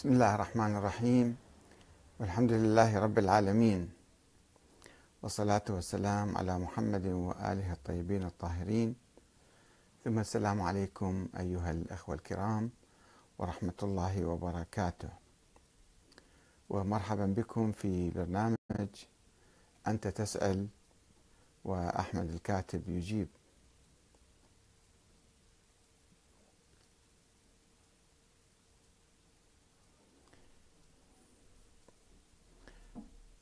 بسم الله الرحمن الرحيم. والحمد لله رب العالمين. والصلاة والسلام على محمد وآله الطيبين الطاهرين. ثم السلام عليكم أيها الأخوة الكرام ورحمة الله وبركاته. ومرحبا بكم في برنامج أنت تسأل وأحمد الكاتب يجيب.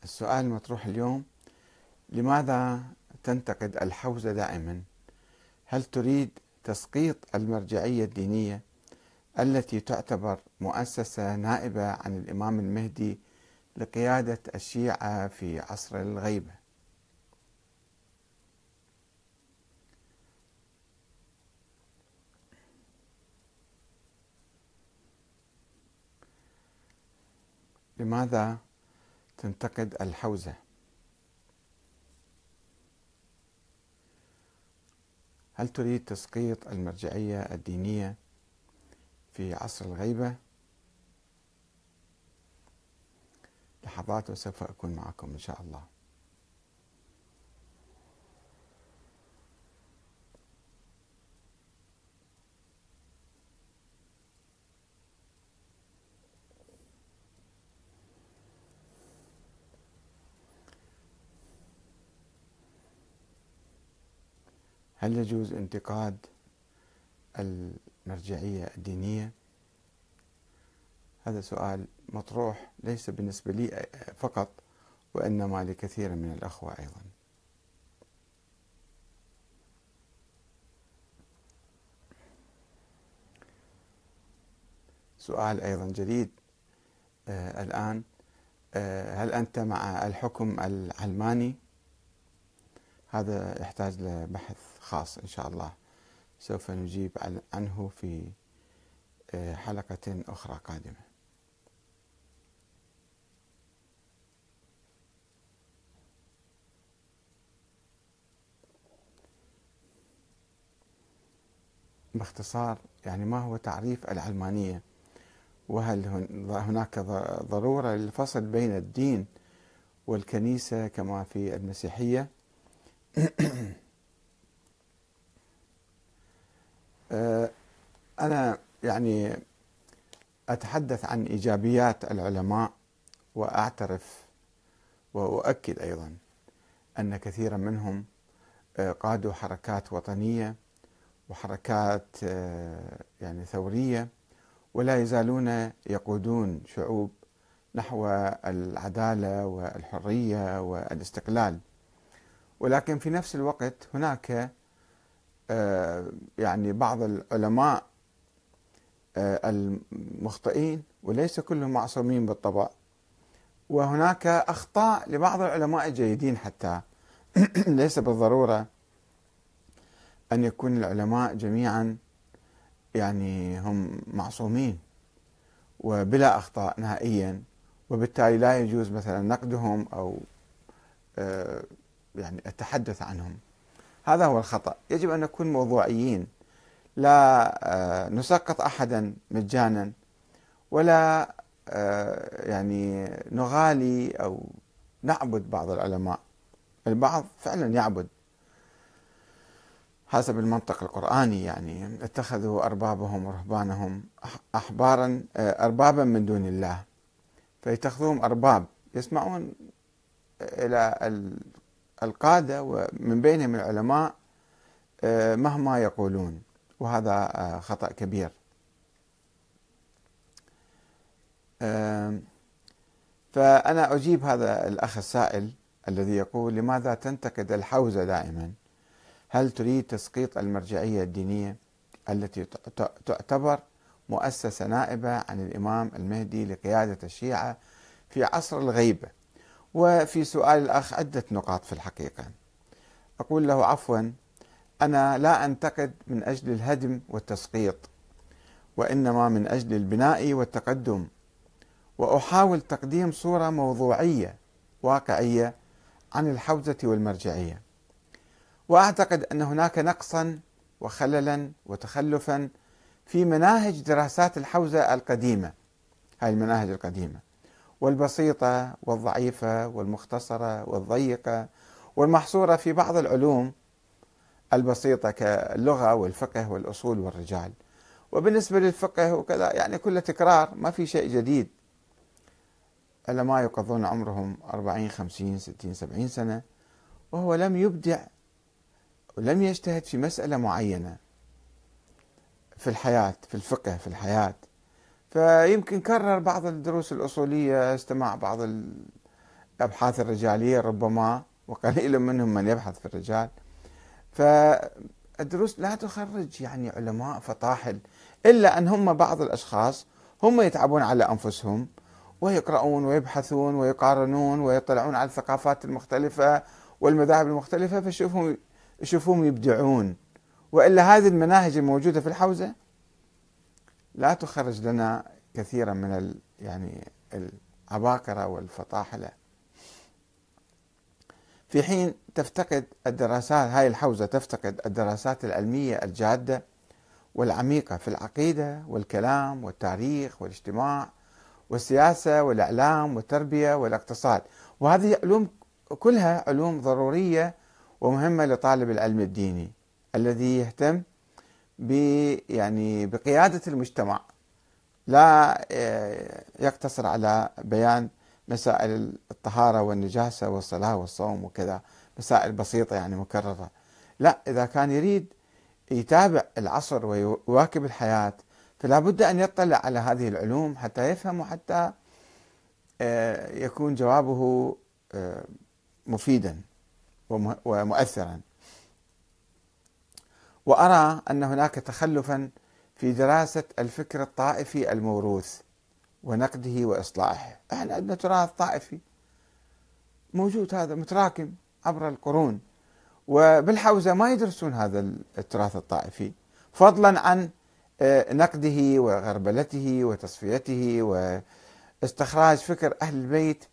السؤال المطروح اليوم لماذا تنتقد الحوزة دائما؟ هل تريد تسقيط المرجعية الدينية التي تعتبر مؤسسة نائبة عن الإمام المهدي لقيادة الشيعة في عصر الغيبة؟ لماذا تنتقد الحوزة. هل تريد تسقيط المرجعية الدينية في عصر الغيبة؟ لحظات وسوف أكون معكم إن شاء الله. هل يجوز انتقاد المرجعية الدينية؟ هذا سؤال مطروح ليس بالنسبة لي فقط وإنما لكثير من الأخوة أيضا سؤال أيضا جديد آه الآن آه هل أنت مع الحكم العلماني؟ هذا يحتاج لبحث خاص إن شاء الله. سوف نجيب عنه في حلقة أخرى قادمة. باختصار يعني ما هو تعريف العلمانية؟ وهل هناك ضرورة للفصل بين الدين والكنيسة كما في المسيحية؟ أنا يعني أتحدث عن إيجابيات العلماء وأعترف وأؤكد أيضا أن كثيرا منهم قادوا حركات وطنية وحركات يعني ثورية ولا يزالون يقودون شعوب نحو العدالة والحرية والاستقلال. ولكن في نفس الوقت هناك يعني بعض العلماء المخطئين وليس كلهم معصومين بالطبع. وهناك أخطاء لبعض العلماء الجيدين حتى. ليس بالضرورة أن يكون العلماء جميعا يعني هم معصومين وبلا أخطاء نهائيا. وبالتالي لا يجوز مثلا نقدهم أو يعني التحدث عنهم. هذا هو الخطأ. يجب أن نكون موضوعيين. لا نسقط أحدا مجانا ولا يعني نغالي أو نعبد بعض العلماء. البعض فعلا يعبد. حسب المنطق القرآني يعني اتخذوا أربابهم ورهبانهم أحبارا أربابا من دون الله. فيتخذوهم أرباب يسمعون إلى القادة ومن بينهم العلماء مهما يقولون. وهذا خطأ كبير. فأنا أجيب هذا الأخ السائل الذي يقول لماذا تنتقد الحوزة دائما؟ هل تريد تسقيط المرجعية الدينية التي تعتبر مؤسسة نائبة عن الإمام المهدي لقيادة الشيعة في عصر الغيبة؟ وفي سؤال الأخ عدة نقاط في الحقيقة. أقول له عفوا أنا لا أنتقد من أجل الهدم والتسقيط وإنما من أجل البناء والتقدم. وأحاول تقديم صورة موضوعية واقعية عن الحوزة والمرجعية. وأعتقد أن هناك نقصا وخللا وتخلفا في مناهج دراسات الحوزة القديمة هاي المناهج القديمة. والبسيطة والضعيفة والمختصرة والضيقة والمحصورة في بعض العلوم البسيطة كاللغة والفقه والأصول والرجال. وبالنسبة للفقه وكذا يعني كله تكرار ما في شيء جديد. علماء يقضون عمرهم أربعين خمسين ستين سبعين سنة وهو لم يبدع ولم يجتهد في مسألة معينة في الحياة في الفقه في الحياة. فيمكن كرر بعض الدروس الأصولية استمع بعض الأبحاث الرجالية ربما وقليل منهم من يبحث في الرجال. فالدروس لا تخرج يعني علماء فطاحل إلا أن هم بعض الأشخاص هم يتعبون على أنفسهم ويقرؤون ويبحثون ويقارنون ويطلعون على الثقافات المختلفة والمذاهب المختلفة فشوفهم يشوفوهم يبدعون. وإلا هذه المناهج الموجودة في الحوزة لا تخرج لنا كثيرا من ال يعني العباقرة والفطاحلة. في حين تفتقد الدراسات هاي الحوزة تفتقد الدراسات العلمية الجادة والعميقة في العقيدة والكلام والتاريخ والاجتماع والسياسة والإعلام والتربية والاقتصاد. وهذه علوم كلها علوم ضرورية ومهمة لطالب العلم الديني الذي يهتم يعني بقيادة المجتمع. لا آه، يقتصر على بيان مسائل الطهارة والنجاسة والصلاة والصوم وكذا مسائل بسيطة يعني مكررة. لا إذا كان يريد يتابع العصر ويواكب الحياة فلا بد أن يطلع على هذه العلوم حتى يفهم وحتى آه، يكون جوابه آه، مفيدا ومؤثرا. وأرى أن هناك تخلفا في دراسة الفكر الطائفي الموروث ونقده وإصلاحه. إحنا عندنا تراث طائفي موجود هذا متراكم عبر القرون. وبالحوزة ما يدرسون هذا التراث الطائفي فضلا عن آه، نقده وغربلته وتصفيته واستخراج فكر أهل البيت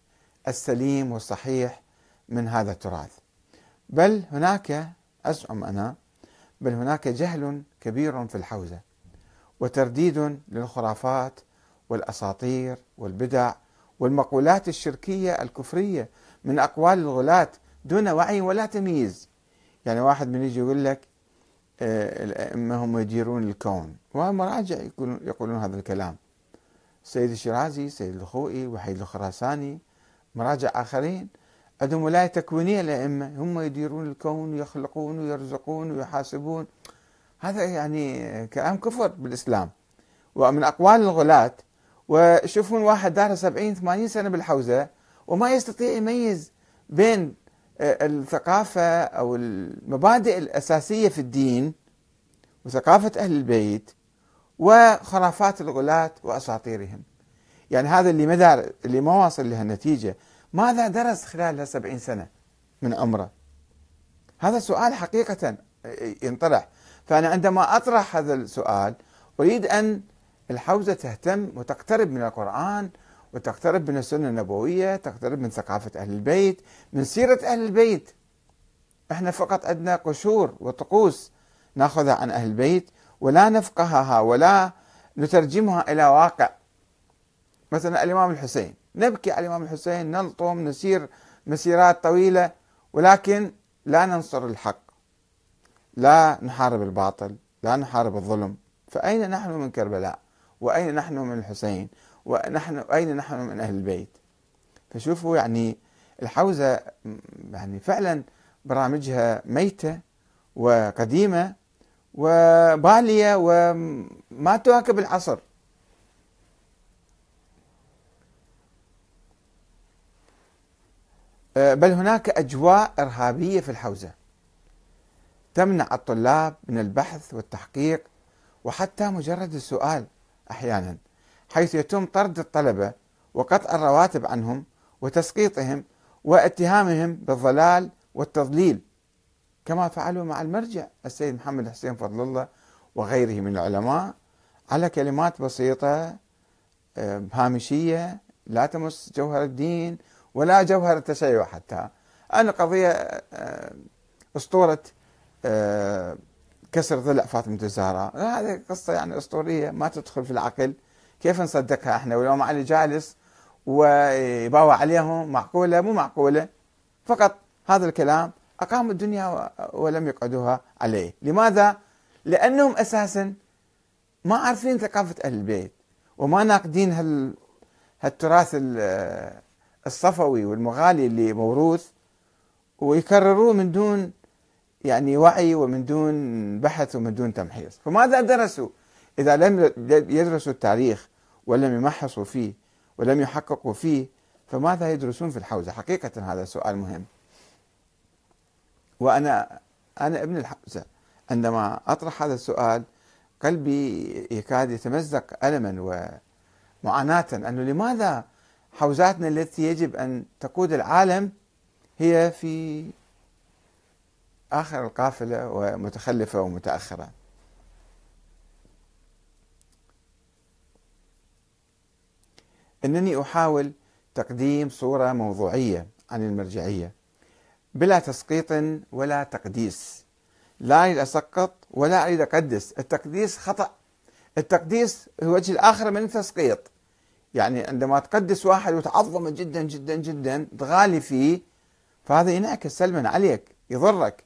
السليم والصحيح من هذا التراث. بل هناك أزعم أنا بل هناك جهل كبير في الحوزة وترديد للخرافات والأساطير والبدع والمقولات الشركية الكفرية من أقوال الغلاة دون وعي ولا تمييز. يعني واحد من يجي يقول لك آه، الأئمة هم يديرون الكون ومراجع يقولون, يقولون هذا الكلام. السيد الشيرازي السيد الخوئي وحيد الخراساني مراجع آخرين. عندهم ولاية تكوينية الأئمة هم يديرون الكون ويخلقون ويرزقون ويحاسبون هذا يعني كلام كفر بالإسلام. ومن أقوال الغلاة ويشوفون واحد دار 70 80 سنة بالحوزة وما يستطيع يميز بين آه، الثقافة أو المبادئ الأساسية في الدين وثقافة أهل البيت وخرافات الغلاة وأساطيرهم. يعني هذا اللي ما اللي ما واصل لهالنتيجة ماذا درس خلال هالسبعين سنة من عمره هذا سؤال حقيقة ينطرح. فأنا عندما أطرح هذا السؤال أريد أن الحوزة تهتم وتقترب من القرآن وتقترب من السنة النبوية تقترب من ثقافة أهل البيت من سيرة أهل البيت. إحنا فقط عندنا قشور وطقوس نأخذها عن أهل البيت ولا نفقهها ولا نترجمها إلى واقع. مثلا الإمام الحسين. نبكي على الإمام الحسين نلطم نسير مسيرات طويلة ولكن لا ننصر الحق. لا نحارب الباطل لا نحارب الظلم. فأين نحن من كربلاء؟ وأين نحن من الحسين؟ ونحن أين نحن من أهل البيت؟ فشوفوا يعني الحوزة يعني فعلا برامجها ميتة وقديمة وبالية وما تواكب العصر. بل هناك أجواء إرهابية في الحوزة. تمنع الطلاب من البحث والتحقيق وحتى مجرد السؤال أحيانا حيث يتم طرد الطلبة وقطع الرواتب عنهم وتسقيطهم واتهامهم بالضلال والتضليل كما فعلوا مع المرجع السيد محمد حسين فضل الله وغيره من العلماء على كلمات بسيطة آه، هامشية لا تمس جوهر الدين ولا جوهر التشيع حتى. أنا قضية آه، أسطورة آه، كسر ضلع فاطمة الزهراء. هذه قصة يعني أسطورية ما تدخل في العقل. كيف نصدقها إحنا؟ والإمام علي جالس ويباوع عليهم معقولة؟ مو معقولة. فقط هذا الكلام أقاموا الدنيا ولم يقعدوها عليه. لماذا؟ لأنهم أساسا ما عارفين ثقافة أهل البيت وما ناقدين هال هالتراث الصفوي والمغالي اللي موروث ويكرروه من دون يعني وعي ومن دون بحث ومن دون تمحيص. فماذا درسوا؟ إذا لم يدرسوا التاريخ ولم يمحصوا فيه ولم يحققوا فيه فماذا يدرسون في الحوزة؟ حقيقة هذا سؤال مهم. وأنا أنا ابن الحوزة. عندما أطرح هذا السؤال قلبي يكاد يتمزق ألما ومعاناة. أنه لماذا حوزاتنا التي يجب أن تقود العالم هي في آخر القافلة ومتخلفة ومتأخرة. إنني أحاول تقديم صورة موضوعية عن المرجعية بلا تسقيط ولا تقديس. لا أريد أسقط ولا أريد أقدس. التقديس خطأ. التقديس هو وجه الآخر من التسقيط. يعني عندما تقدس واحد وتعظمه جدا جدا جدا تغالي فيه فهذا ينعكس سلبا عليك يضرك.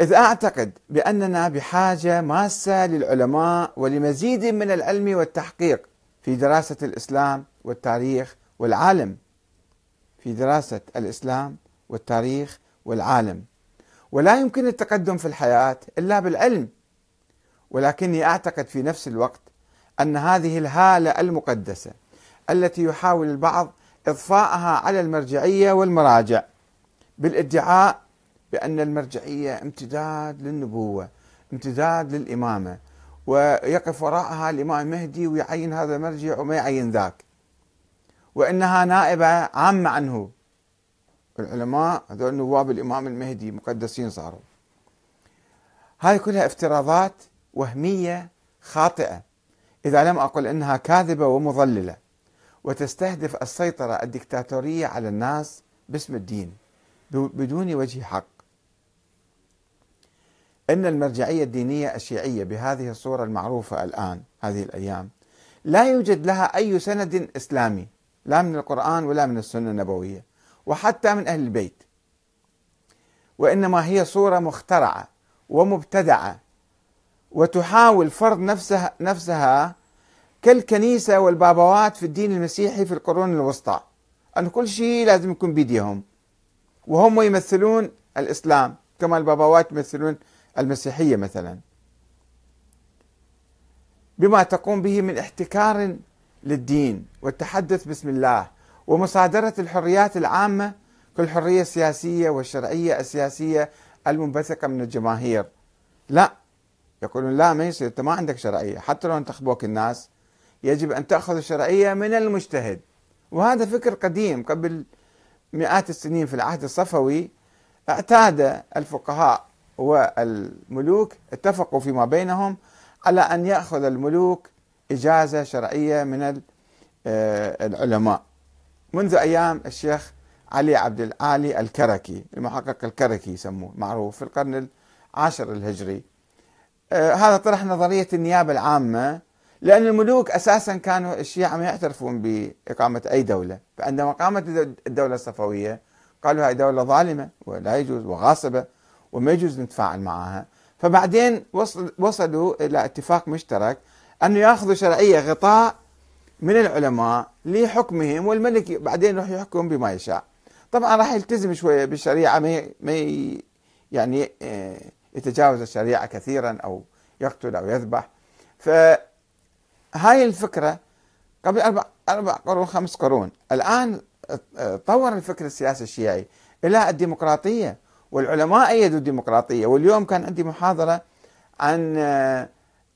إذ أعتقد بأننا بحاجة ماسة للعلماء ولمزيد من العلم والتحقيق في دراسة الإسلام والتاريخ والعالم. في دراسة الإسلام والتاريخ والعالم. ولا يمكن التقدم في الحياة إلا بالعلم. ولكني أعتقد في نفس الوقت أن هذه الهالة المقدسة التي يحاول البعض إضفاءها على المرجعية والمراجع بالادعاء بأن المرجعية امتداد للنبوة امتداد للإمامة ويقف وراءها الإمام المهدي ويعين هذا المرجع وما يعين ذاك. وإنها نائبة عامة عنه. العلماء هذول نواب الإمام المهدي مقدسين صاروا. هاي كلها افتراضات وهمية خاطئة. إذا لم أقل أنها كاذبة ومضللة وتستهدف السيطرة الدكتاتورية على الناس باسم الدين بدون وجه حق. أن المرجعية الدينية الشيعية بهذه الصورة المعروفة الآن هذه الأيام لا يوجد لها أي سند إسلامي لا من القرآن ولا من السنة النبوية وحتى من أهل البيت. وإنما هي صورة مخترعة ومبتدعة وتحاول فرض نفسها نفسها كالكنيسة والبابوات في الدين المسيحي في القرون الوسطى. أن كل شيء لازم يكون بيديهم. وهم يمثلون الإسلام كما البابوات يمثلون المسيحية مثلا. بما تقوم به من احتكار للدين والتحدث باسم الله ومصادرة الحريات العامة كالحرية السياسية والشرعية السياسية المنبثقة من الجماهير. لا يقولون لا ما يصير أنت ما عندك شرعية. حتى لو انتخبوك الناس يجب أن تأخذ الشرعية من المجتهد. وهذا فكر قديم. قبل مئات السنين في العهد الصفوي اعتاد الفقهاء والملوك اتفقوا فيما بينهم على أن يأخذ الملوك إجازة شرعية من آه، العلماء. منذ أيام الشيخ علي عبد العالي الكركي المحقق الكركي يسموه معروف في القرن العاشر الهجري. آه، هذا طرح نظرية النيابة العامة لأن الملوك أساسا كانوا الشيعة ما يعترفون بإقامة أي دولة. فعندما قامت الدولة الصفوية قالوا هاي دولة ظالمة ولا يجوز وغاصبة وما يجوز نتفاعل معها. فبعدين وصل وصلوا إلى اتفاق مشترك أنه يأخذوا شرعية غطاء من العلماء لحكمهم والملك بعدين يروح يحكم بما يشاء. طبعا راح يلتزم شوية بالشريعة ما يعني آه، يتجاوز الشريعة كثيرا أو يقتل أو يذبح. فهاي الفكرة قبل أربع أربع قرون خمس قرون. الآن آه، طور الفكر السياسي الشيعي إلى الديمقراطية. والعلماء أيدوا الديمقراطية. واليوم كان عندي محاضرة عن آه،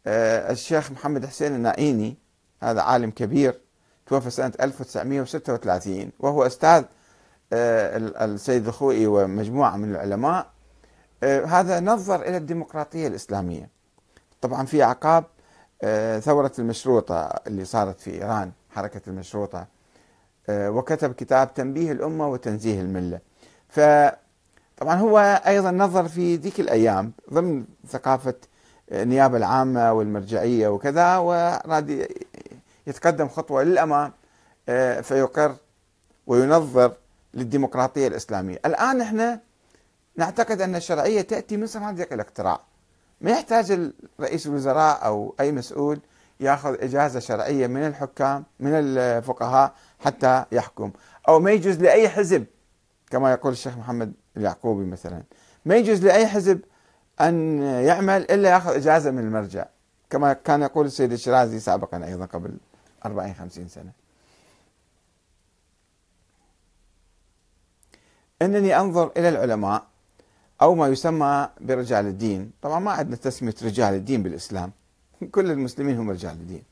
آه، الشيخ محمد حسين النائيني هذا عالم كبير توفى سنة 1936 وهو أستاذ آه، السيد الخوئي ومجموعة من العلماء. هذا نظر إلى الديمقراطية الإسلامية. طبعا في أعقاب ثورة المشروطة اللي صارت في إيران حركة المشروطة. وكتب كتاب تنبيه الأمة وتنزيه الملة. ف طبعا هو أيضا نظر في ذيك الأيام ضمن ثقافة النيابة العامة والمرجعية وكذا وراد يتقدم خطوة للأمام آه، فيقر وينظر للديمقراطية الإسلامية. الآن إحنا نعتقد أن الشرعية تأتي من صناديق الاقتراع. ما يحتاج رئيس الوزراء أو أي مسؤول ياخذ إجازة شرعية من الحكام من الفقهاء حتى يحكم. أو ما يجوز لأي حزب كما يقول الشيخ محمد اليعقوبي مثلا. ما يجوز لأي حزب أن يعمل إلا يأخذ إجازة من المرجع كما كان يقول السيد الشرازي سابقا أيضا قبل 40 50 سنة. أنني أنظر إلى العلماء أو ما يسمى برجال الدين. طبعا ما عندنا تسمية رجال الدين بالإسلام. كل المسلمين هم رجال الدين.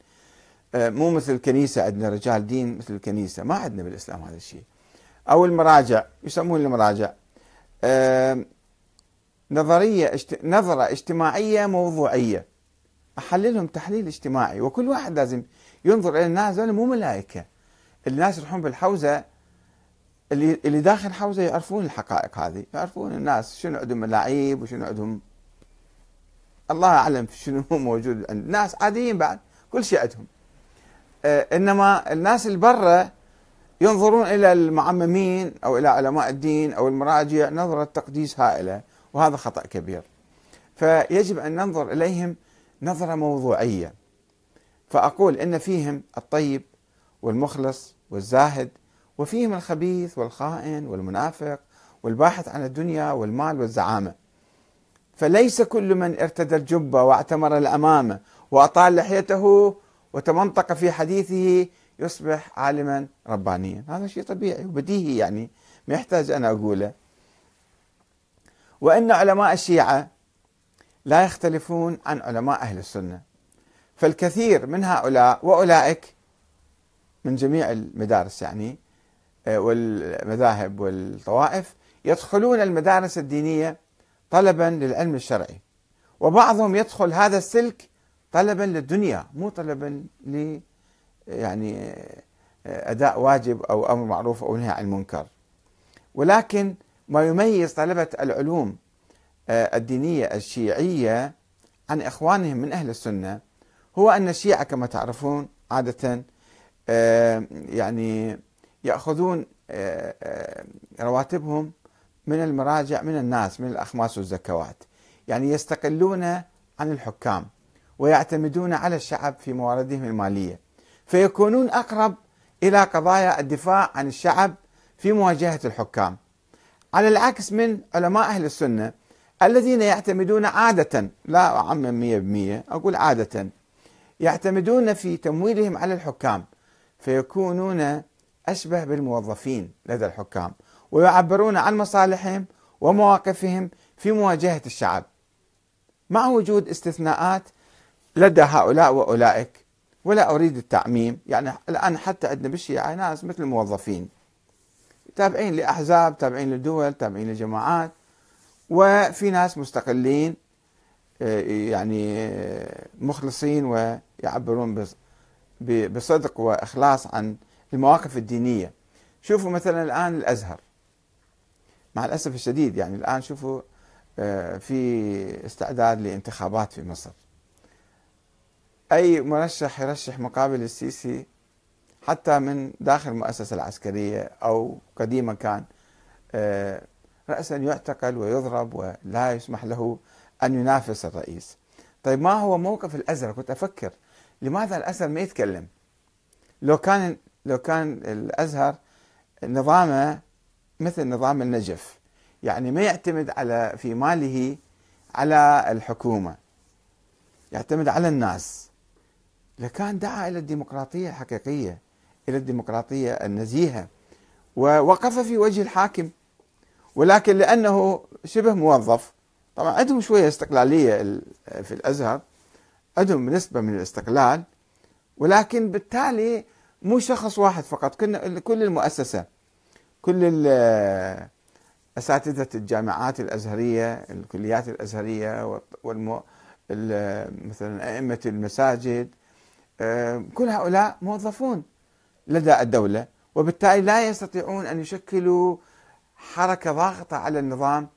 آه، مو مثل الكنيسة عندنا رجال دين مثل الكنيسة. ما عندنا بالإسلام هذا الشيء. أو المراجع يسمون المراجع. نظرية نظرة اجتماعية موضوعية. أحللهم تحليل اجتماعي. وكل واحد لازم ينظر إلى الناس مو ملائكة. الناس يروحون بالحوزة اللي اللي داخل حوزة يعرفون الحقائق هذه يعرفون الناس شنو عندهم ملاعيب وشنو عندهم. الله أعلم شنو موجود. عند ناس عاديين بعد كل شيء عندهم. آه، إنما الناس اللي برا ينظرون إلى المعممين أو إلى علماء الدين أو المراجع نظرة تقديس هائلة وهذا خطأ كبير. فيجب أن ننظر إليهم نظرة موضوعية. فأقول إن فيهم الطيب والمخلص والزاهد وفيهم الخبيث والخائن والمنافق والباحث عن الدنيا والمال والزعامة. فليس كل من ارتدى الجبة واعتمر الأمامة وأطال لحيته وتمنطق في حديثه يصبح عالما ربانيا. هذا شيء طبيعي وبديهي يعني ما يحتاج أنا أقوله. وأن علماء الشيعة لا يختلفون عن علماء أهل السنة. فالكثير من هؤلاء وأولئك من جميع المدارس يعني والمذاهب والطوائف يدخلون المدارس الدينية طلبا للعلم الشرعي. وبعضهم يدخل هذا السلك طلبا للدنيا مو طلبا ل يعني آه، أداء واجب أو أمر معروف أو نهي عن المنكر. ولكن ما يميز طلبة العلوم آه، الدينية الشيعية عن إخوانهم من أهل السنة هو أن الشيعة كما تعرفون عادة يعني يأخذون رواتبهم من المراجع من الناس من الأخماس والزكوات. يعني يستقلون عن الحكام ويعتمدون على الشعب في مواردهم المالية. فيكونون أقرب إلى قضايا الدفاع عن الشعب في مواجهة الحكام. على العكس من علماء أهل السنة الذين يعتمدون عادة لا أعمم مية بمية أقول عادة يعتمدون في تمويلهم على الحكام. فيكونون أشبه بالموظفين لدى الحكام ويعبرون عن مصالحهم ومواقفهم في مواجهة الشعب. مع وجود استثناءات لدى هؤلاء وأولئك ولا أريد التعميم يعني الآن حتى عندنا بالشيعة ناس مثل الموظفين تابعين لأحزاب تابعين لدول تابعين لجماعات وفي ناس مستقلين آه، يعني آه، مخلصين ويعبرون بصدق وإخلاص عن المواقف الدينية. شوفوا مثلا الآن الأزهر. مع الأسف الشديد يعني الآن شوفوا آه، في استعداد لانتخابات في مصر. أي مرشح يرشح مقابل السيسي حتى من داخل المؤسسة العسكرية أو قديما كان آه، رأسا يعتقل ويضرب ولا يسمح له أن ينافس الرئيس. طيب ما هو موقف الأزهر؟ كنت أفكر لماذا الأزهر ما يتكلم؟ لو كان لو كان الأزهر نظامه مثل نظام النجف يعني ما يعتمد على في ماله على الحكومة يعتمد على الناس. لكان دعا إلى الديمقراطية الحقيقية إلى الديمقراطية النزيهة ووقف في وجه الحاكم. ولكن لأنه شبه موظف طبعا عندهم شوية استقلالية في الأزهر عندهم نسبة من الاستقلال ولكن بالتالي مو شخص واحد فقط كل المؤسسة كل أساتذة الجامعات الأزهرية الكليات الأزهرية. مثلا أئمة المساجد كل هؤلاء موظفون لدى الدولة وبالتالي لا يستطيعون أن يشكلوا حركة ضاغطة على النظام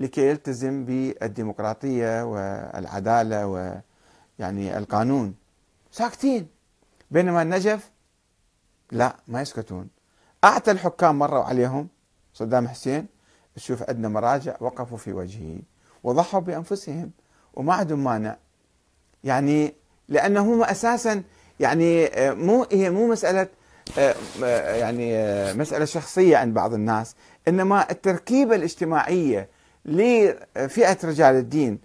لكي يلتزم بالديمقراطية والعدالة ويعني القانون ساكتين بينما النجف لا ما يسكتون. أعتى الحكام مروا عليهم صدام حسين تشوف عندنا مراجع وقفوا في وجهه وضحوا بأنفسهم وما عندهم مانع. يعني لأنه هم أساسا يعني آه، مو هي مو مسألة آه، آه، يعني مسألة شخصية عند بعض الناس إنما التركيبة الاجتماعية لفئة رجال الدين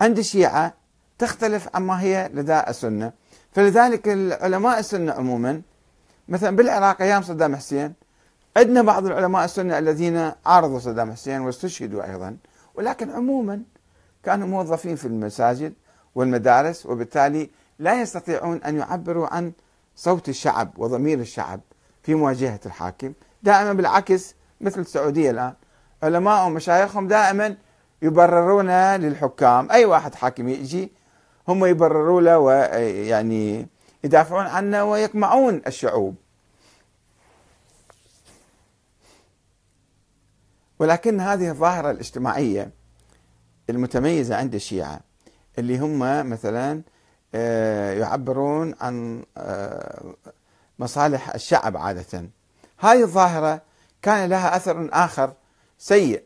عند الشيعة تختلف عما هي لدى السنة. فلذلك العلماء السنة عموما مثلا بالعراق أيام صدام حسين عندنا بعض العلماء السنة الذين عارضوا صدام حسين واستشهدوا أيضا ولكن عموما كانوا موظفين في المساجد والمدارس وبالتالي لا يستطيعون أن يعبروا عن صوت الشعب وضمير الشعب في مواجهة الحاكم. دائما بالعكس مثل السعودية الآن علماء ومشايخهم دائما يبررون للحكام أي واحد حاكم يجي هم يبرروا له ويعني يدافعون عنه ويقمعون الشعوب. ولكن هذه الظاهرة الاجتماعية المتميزة عند الشيعة اللي هم مثلا آه، يعبرون عن آه، مصالح الشعب عادة. هذه الظاهرة كان لها أثر آخر سيء.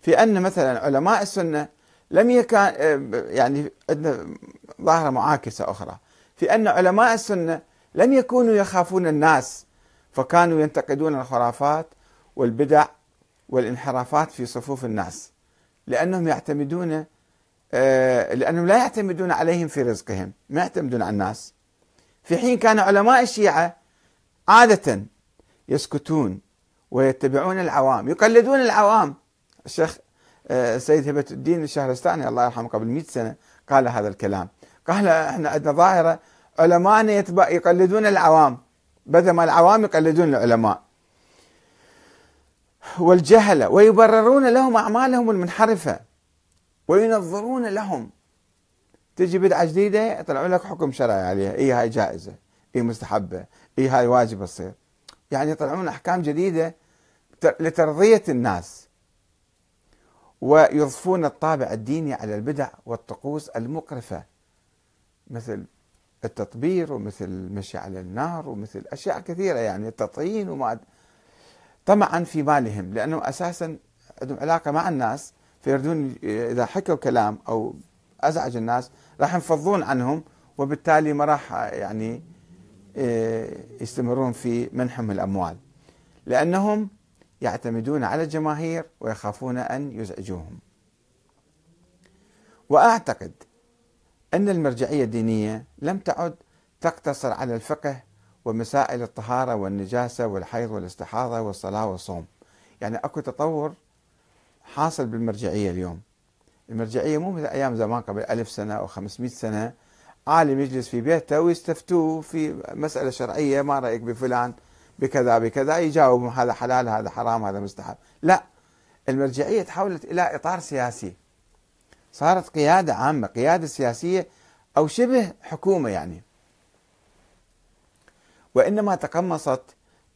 في أن مثلا علماء السنة لم يكن آه، يعني عندنا ظاهرة معاكسة أخرى. في أن علماء السنة لم يكونوا يخافون الناس فكانوا ينتقدون الخرافات والبدع والانحرافات في صفوف الناس لأنهم يعتمدون آه، لأنهم لا يعتمدون عليهم في رزقهم ما يعتمدون على الناس. في حين كان علماء الشيعة عادة يسكتون ويتبعون العوام يقلدون العوام. الشيخ آه، سيد هبة الدين الشهرستاني الله يرحمه قبل 100 سنة قال هذا الكلام. قال إحنا عندنا ظاهرة علماءنا يقلدون العوام. بدل ما العوام يقلدون العلماء. والجهلة ويبررون لهم أعمالهم المنحرفة. وينظرون لهم. تجي بدعة جديدة يطلعوا لك حكم شرعي عليها. اي هاي جائزة؟ اي مستحبة؟ اي هاي واجب تصير؟ يعني يطلعون أحكام جديدة لترضية الناس. ويضفون الطابع الديني على البدع والطقوس المقرفة. مثل التطبير ومثل المشي على النار ومثل أشياء كثيرة يعني التطعين وما طمعا في مالهم لأنه أساسا عندهم علاقة مع الناس فيردون إذا حكوا كلام أو أزعج الناس راح ينفضون عنهم وبالتالي ما راح يعني آه، يستمرون في منحهم الأموال. لأنهم يعتمدون على الجماهير ويخافون أن يزعجوهم. وأعتقد أن المرجعية الدينية لم تعد تقتصر على الفقه ومسائل الطهارة والنجاسة والحيض والاستحاضة والصلاة والصوم. يعني أكو تطور حاصل بالمرجعية اليوم. المرجعية مو مثل أيام زمان قبل ألف سنة أو خمسمائة سنة. عالم يجلس في بيته ويستفتوه في مسألة شرعية ما رأيك بفلان بكذا بكذا يجاوب هذا حلال هذا حرام هذا مستحب. لا المرجعية تحولت إلى إطار سياسي. صارت قيادة عامة قيادة سياسية أو شبه حكومة يعني. وإنما تقمصت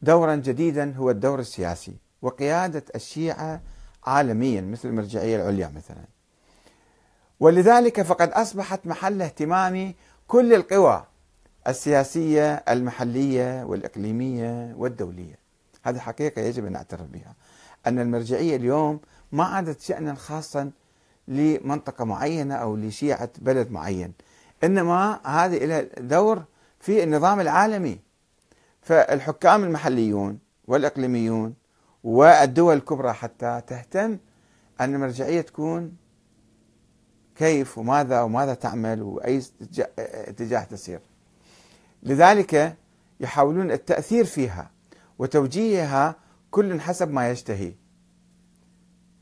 دورا جديدا هو الدور السياسي وقيادة الشيعة عالميا مثل المرجعية العليا مثلا. ولذلك فقد أصبحت محل اهتمام كل القوى السياسية المحلية والإقليمية والدولية. هذه حقيقة يجب أن نعترف بها. أن المرجعية اليوم ما عادت شأنا خاصا لمنطقة معينة أو لشيعة بلد معين. إنما هذه لها دور في النظام العالمي. فالحكام المحليون والإقليميون والدول الكبرى حتى تهتم أن المرجعية تكون كيف وماذا وماذا تعمل وأي اتجاه تسير لذلك يحاولون التأثير فيها وتوجيهها كل حسب ما يشتهي.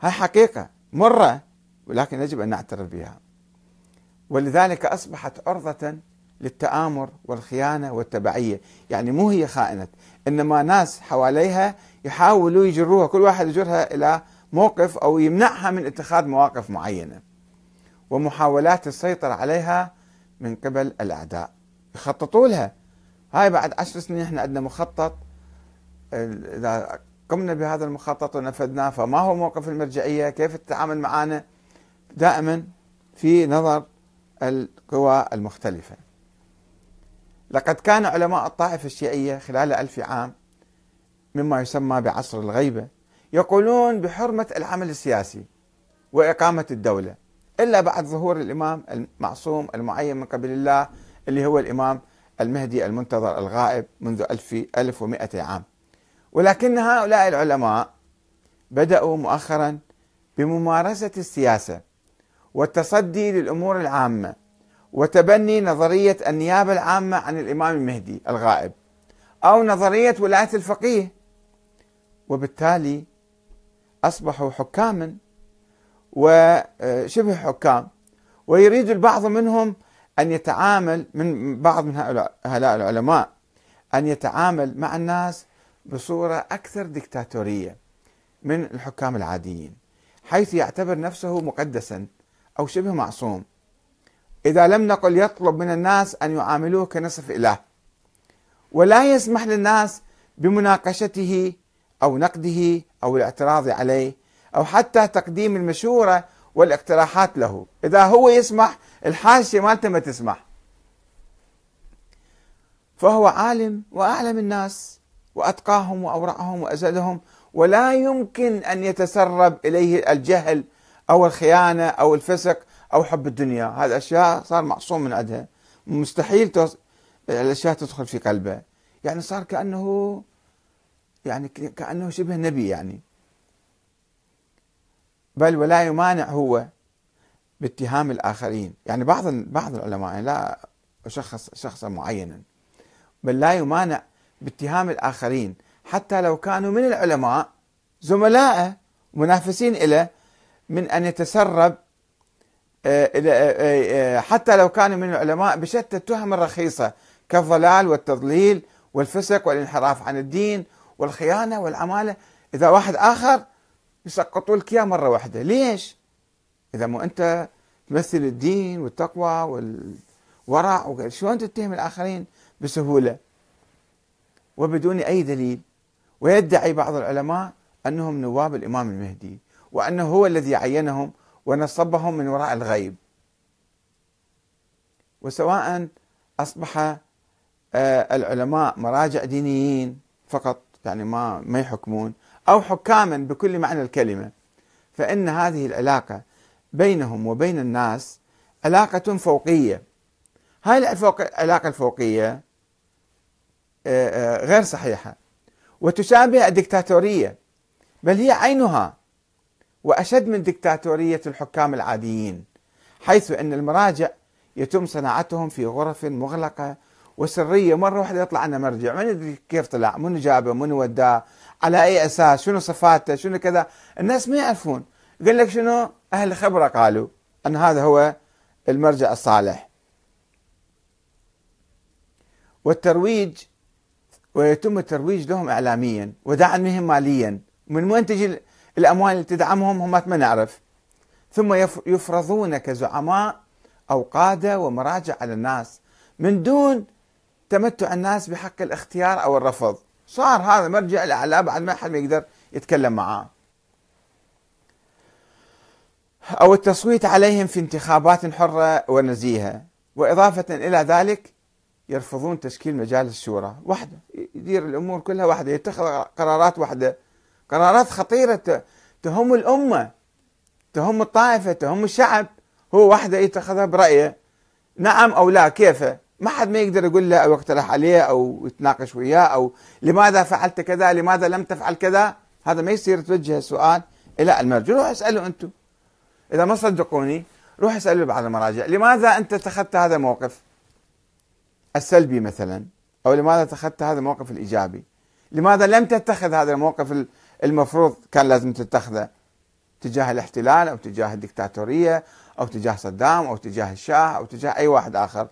هاي حقيقة. مرة ولكن يجب أن نعترف بها. ولذلك أصبحت عرضة للتآمر والخيانة والتبعية. يعني مو هي خائنة إنما ناس حواليها يحاولوا يجروها. كل واحد يجرها إلى موقف أو يمنعها من اتخاذ مواقف معينة. ومحاولات السيطرة عليها من قبل الأعداء. يخططوا لها. هاي بعد عشر سنين إحنا عندنا مخطط. إذا قمنا بهذا المخطط ونفذناه فما هو موقف المرجعية؟ كيف تتعامل معنا دائما في نظر القوى المختلفة. لقد كان علماء الطائفة الشيعية خلال ألف عام مما يسمى بعصر الغيبة يقولون بحرمة العمل السياسي وإقامة الدولة إلا بعد ظهور الإمام المعصوم المعين من قبل الله اللي هو الإمام المهدي المنتظر الغائب منذ ألف, ألف ومائة عام. ولكن هؤلاء العلماء بدأوا مؤخرا بممارسة السياسة والتصدي للأمور العامة وتبني نظرية النيابة العامة عن الإمام المهدي الغائب أو نظرية ولاية الفقيه. وبالتالي أصبحوا حكاما وشبه حكام. ويريد البعض منهم أن يتعامل من بعض من هؤلاء العلماء أن يتعامل مع الناس بصورة أكثر دكتاتورية من الحكام العاديين حيث يعتبر نفسه مقدسا. أو شبه معصوم. إذا لم نقل يطلب من الناس أن يعاملوه كنصف إله. ولا يسمح للناس بمناقشته أو نقده أو الاعتراض عليه أو حتى تقديم المشورة والاقتراحات له. إذا هو يسمح الحاشية مالته ما تسمح. فهو عالم وأعلم الناس وأتقاهم وأورعهم وأزهدهم ولا يمكن أن يتسرب إليه الجهل أو الخيانة أو الفسق أو حب الدنيا. هذه أشياء صار معصوم من عندها. مستحيل الأشياء تدخل في قلبه. يعني صار كأنه يعني كأنه شبه نبي يعني. بل ولا يمانع هو باتهام الآخرين. يعني بعض بعض العلماء يعني لا أشخص شخصا معينا. بل لا يمانع باتهام الآخرين. حتى لو كانوا من العلماء زملائه منافسين له من أن يتسرب آه، آه، آه، حتى لو كانوا من العلماء بشتى التهم الرخيصة كالضلال والتضليل والفسق والانحراف عن الدين والخيانة والعمالة. إذا واحد آخر يسقطوا لك إياه مرة واحدة. ليش؟ إذا مو أنت تمثل الدين والتقوى والورع شلون تتهم الآخرين بسهولة؟ وبدون أي دليل. ويدعي بعض العلماء أنهم نواب الإمام المهدي. وأنه هو الذي عينهم ونصبهم من وراء الغيب. وسواء أصبح آه، العلماء مراجع دينيين فقط يعني ما ما يحكمون أو حكاما بكل معنى الكلمة فإن هذه العلاقة بينهم وبين الناس علاقة فوقية. هاي العلاقة الفوقية آه، آه، غير صحيحة. وتشابه الدكتاتورية بل هي عينها. وأشد من دكتاتورية الحكام العاديين حيث أن المراجع يتم صناعتهم في غرف مغلقة وسرية. مرة واحدة يطلع عنا مرجع ما ندري كيف طلع منو جابه منو وداه على أي أساس شنو صفاته شنو كذا. الناس ما يعرفون. يقول لك شنو؟ أهل خبرة قالوا أن هذا هو المرجع الصالح. والترويج ويتم الترويج لهم إعلاميا ودعمهم ماليا من وين تجي الأموال اللي تدعمهم هم ما نعرف. ثم يفرضون كزعماء أو قادة ومراجع على الناس. من دون تمتع الناس بحق الاختيار أو الرفض. صار هذا مرجع الأعلى بعد ما حد ما يقدر يتكلم معاه. أو التصويت عليهم في انتخابات حرة ونزيهة. وإضافة إلى ذلك يرفضون تشكيل مجالس الشورى. وحده يدير الأمور كلها وحده يتخذ قرارات وحده قرارات خطيرة تهم الأمة تهم الطائفة تهم الشعب. هو وحده يتخذها برأيه. نعم أو لا كيف؟ ما حد ما يقدر يقول له أو يقترح عليه أو يتناقش وياه أو لماذا فعلت كذا لماذا لم تفعل كذا؟ هذا ما يصير توجه السؤال إلى المرجع روح اسألوا أنتم. إذا ما صدقوني روح اسألوا بعض المراجع. لماذا أنت اتخذت هذا الموقف السلبي مثلا أو لماذا اتخذت هذا الموقف الإيجابي؟ لماذا لم تتخذ هذا الموقف المفروض كان لازم تتخذه تجاه الاحتلال أو تجاه الدكتاتورية أو تجاه صدام أو تجاه الشاه أو تجاه أي واحد آخر.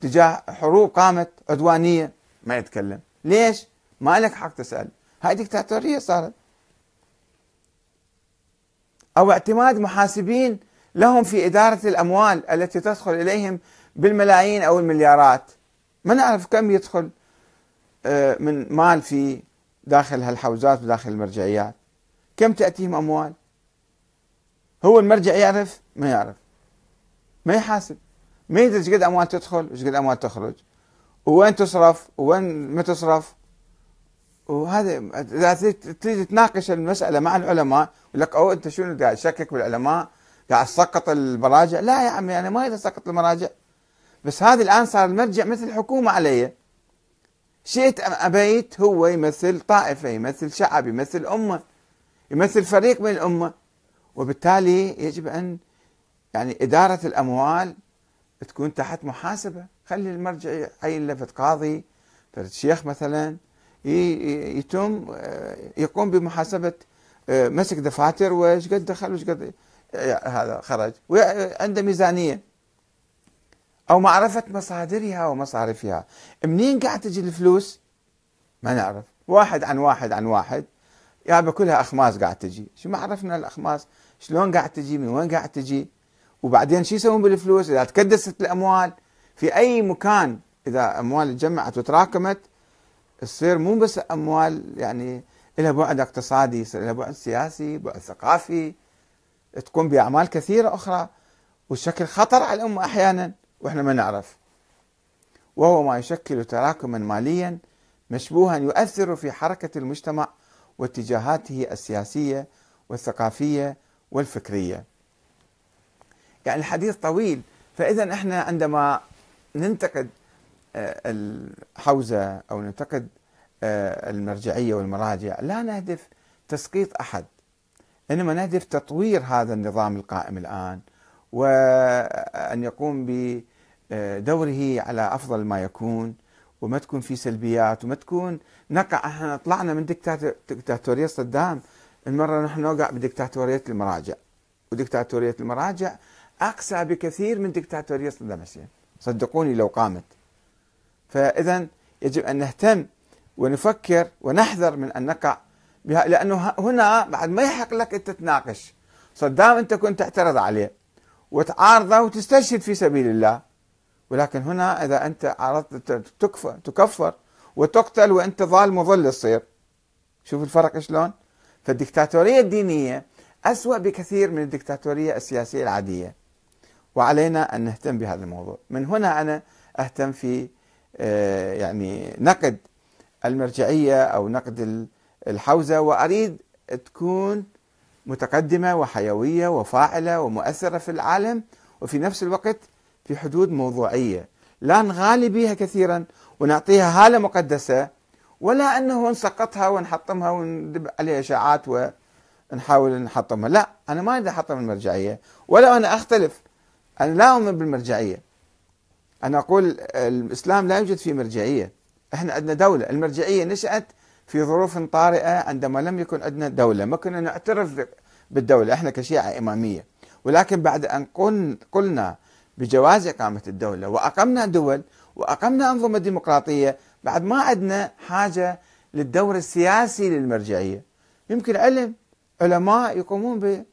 تجاه حروب قامت عدوانية ما يتكلم. ليش؟ ما لك حق تسأل. هاي دكتاتورية صارت. أو اعتماد محاسبين لهم في إدارة الأموال التي تدخل إليهم بالملايين أو المليارات. ما نعرف كم يدخل آه، من مال في داخل هالحوزات وداخل المرجعيات. كم تأتيهم أموال؟ هو المرجع يعرف؟ ما يعرف. ما يحاسب. ما يدري قد أموال تدخل وإيش قد أموال تخرج. وين تصرف وين ما تصرف. وهذا إذا تريد تناقش المسألة مع العلماء يقول لك أو أنت شنو قاعد تشكك بالعلماء؟ قاعد تسقط المراجع؟ لا يا عمي أنا ما أريد أسقط المراجع. بس هذا الآن صار المرجع مثل الحكومة علي. شئت أم أبيت هو يمثل طائفة يمثل شعب يمثل أمة يمثل فريق من الأمة. وبالتالي يجب أن يعني إدارة الأموال تكون تحت محاسبة. خلي المرجع يعين لفت قاضي فرد شيخ مثلا يتم آه، يقوم بمحاسبة آه، مسك دفاتر وإيش قد دخل وإيش قد هذا خرج. وعنده ميزانية. أو معرفة مصادرها ومصارفها. منين قاعد تجي الفلوس؟ ما نعرف. واحد عن واحد عن واحد. يا كلها أخماس قاعد تجي. شو ما عرفنا الأخماس؟ شلون قاعد تجي؟ من وين قاعد تجي؟ وبعدين شو يسوون بالفلوس؟ إذا تكدست الأموال في أي مكان إذا أموال تجمعت وتراكمت تصير مو بس أموال يعني لها بعد اقتصادي يصير لها بعد سياسي بعد ثقافي. تقوم بأعمال كثيرة أخرى. وشكل خطر على الأمة أحيانا. وإحنا ما نعرف. وهو ما يشكل تراكما ماليا مشبوها يؤثر في حركة المجتمع واتجاهاته السياسية والثقافية والفكرية. يعني الحديث طويل فإذا إحنا عندما ننتقد آه، الحوزة أو ننتقد آه، المرجعية والمراجع لا نهدف تسقيط أحد إنما نهدف تطوير هذا النظام القائم الآن وأن يقوم بدوره على أفضل ما يكون وما تكون في سلبيات وما تكون نقع إحنا طلعنا من دكتاتورية صدام المرة نحن نوقع بدكتاتورية المراجع. ودكتاتورية المراجع أقسى بكثير من دكتاتورية صدام حسين. صدقوني لو قامت. فإذا يجب أن نهتم ونفكر ونحذر من أن نقع بها لأنه هنا بعد ما يحق لك أنت تناقش صدام أنت كنت تعترض عليه. وتعارضه وتستشهد في سبيل الله. ولكن هنا إذا أنت عرضت تكفر, تكفر وتقتل وأنت ظالم مضل تصير شوف الفرق شلون؟ فالدكتاتورية الدينية أسوأ بكثير من الدكتاتورية السياسية العادية. وعلينا أن نهتم بهذا الموضوع. من هنا أنا أهتم في آه، يعني نقد المرجعية أو نقد الحوزة وأريد تكون متقدمة وحيوية وفاعلة ومؤثرة في العالم وفي نفس الوقت في حدود موضوعية. لا نغالي بها كثيرا ونعطيها هالة مقدسة ولا أنه نسقطها ونحطمها وندب عليها إشاعات ونحاول نحطمها. لا أنا ما أريد أحطم المرجعية ولا أنا أختلف أنا لا أؤمن بالمرجعية. أنا أقول الإسلام لا يوجد فيه مرجعية. إحنا عندنا دولة. المرجعية نشأت في ظروف طارئة عندما لم يكن عندنا دولة. ما كنا نعترف بالدولة. إحنا كشيعة إمامية. ولكن بعد أن قلنا بجواز إقامة الدولة وأقمنا دول وأقمنا أنظمة ديمقراطية بعد ما عندنا حاجة للدور السياسي للمرجعية. يمكن علم علماء يقومون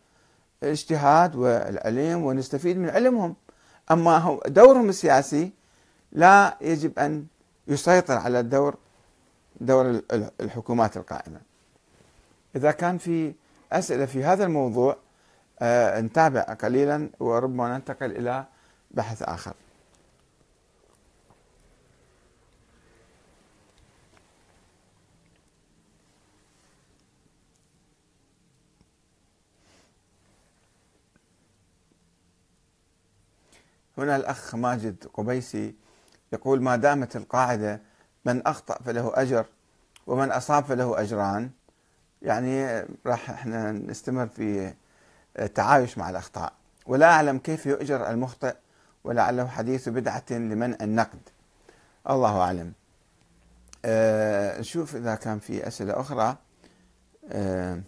الاجتهاد والعلم ونستفيد من علمهم. أما دورهم السياسي لا يجب أن يسيطر على الدور دور الحكومات القائمة. إذا كان في أسئلة في هذا الموضوع آه نتابع قليلا وربما ننتقل إلى بحث آخر. هنا الأخ ماجد قبيسي يقول ما دامت القاعدة من أخطأ فله أجر ومن أصاب فله أجران يعني راح إحنا نستمر في التعايش مع الأخطاء. ولا أعلم كيف يؤجر المخطئ ولعله حديث بدعة لمنع النقد. الله أعلم. أه نشوف إذا كان في أسئلة أخرى. أه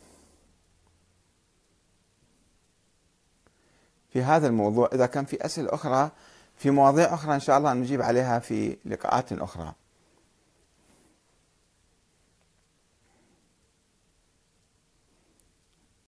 في هذا الموضوع إذا كان في أسئلة أخرى في مواضيع أخرى إن شاء الله نجيب عليها في لقاءات أخرى.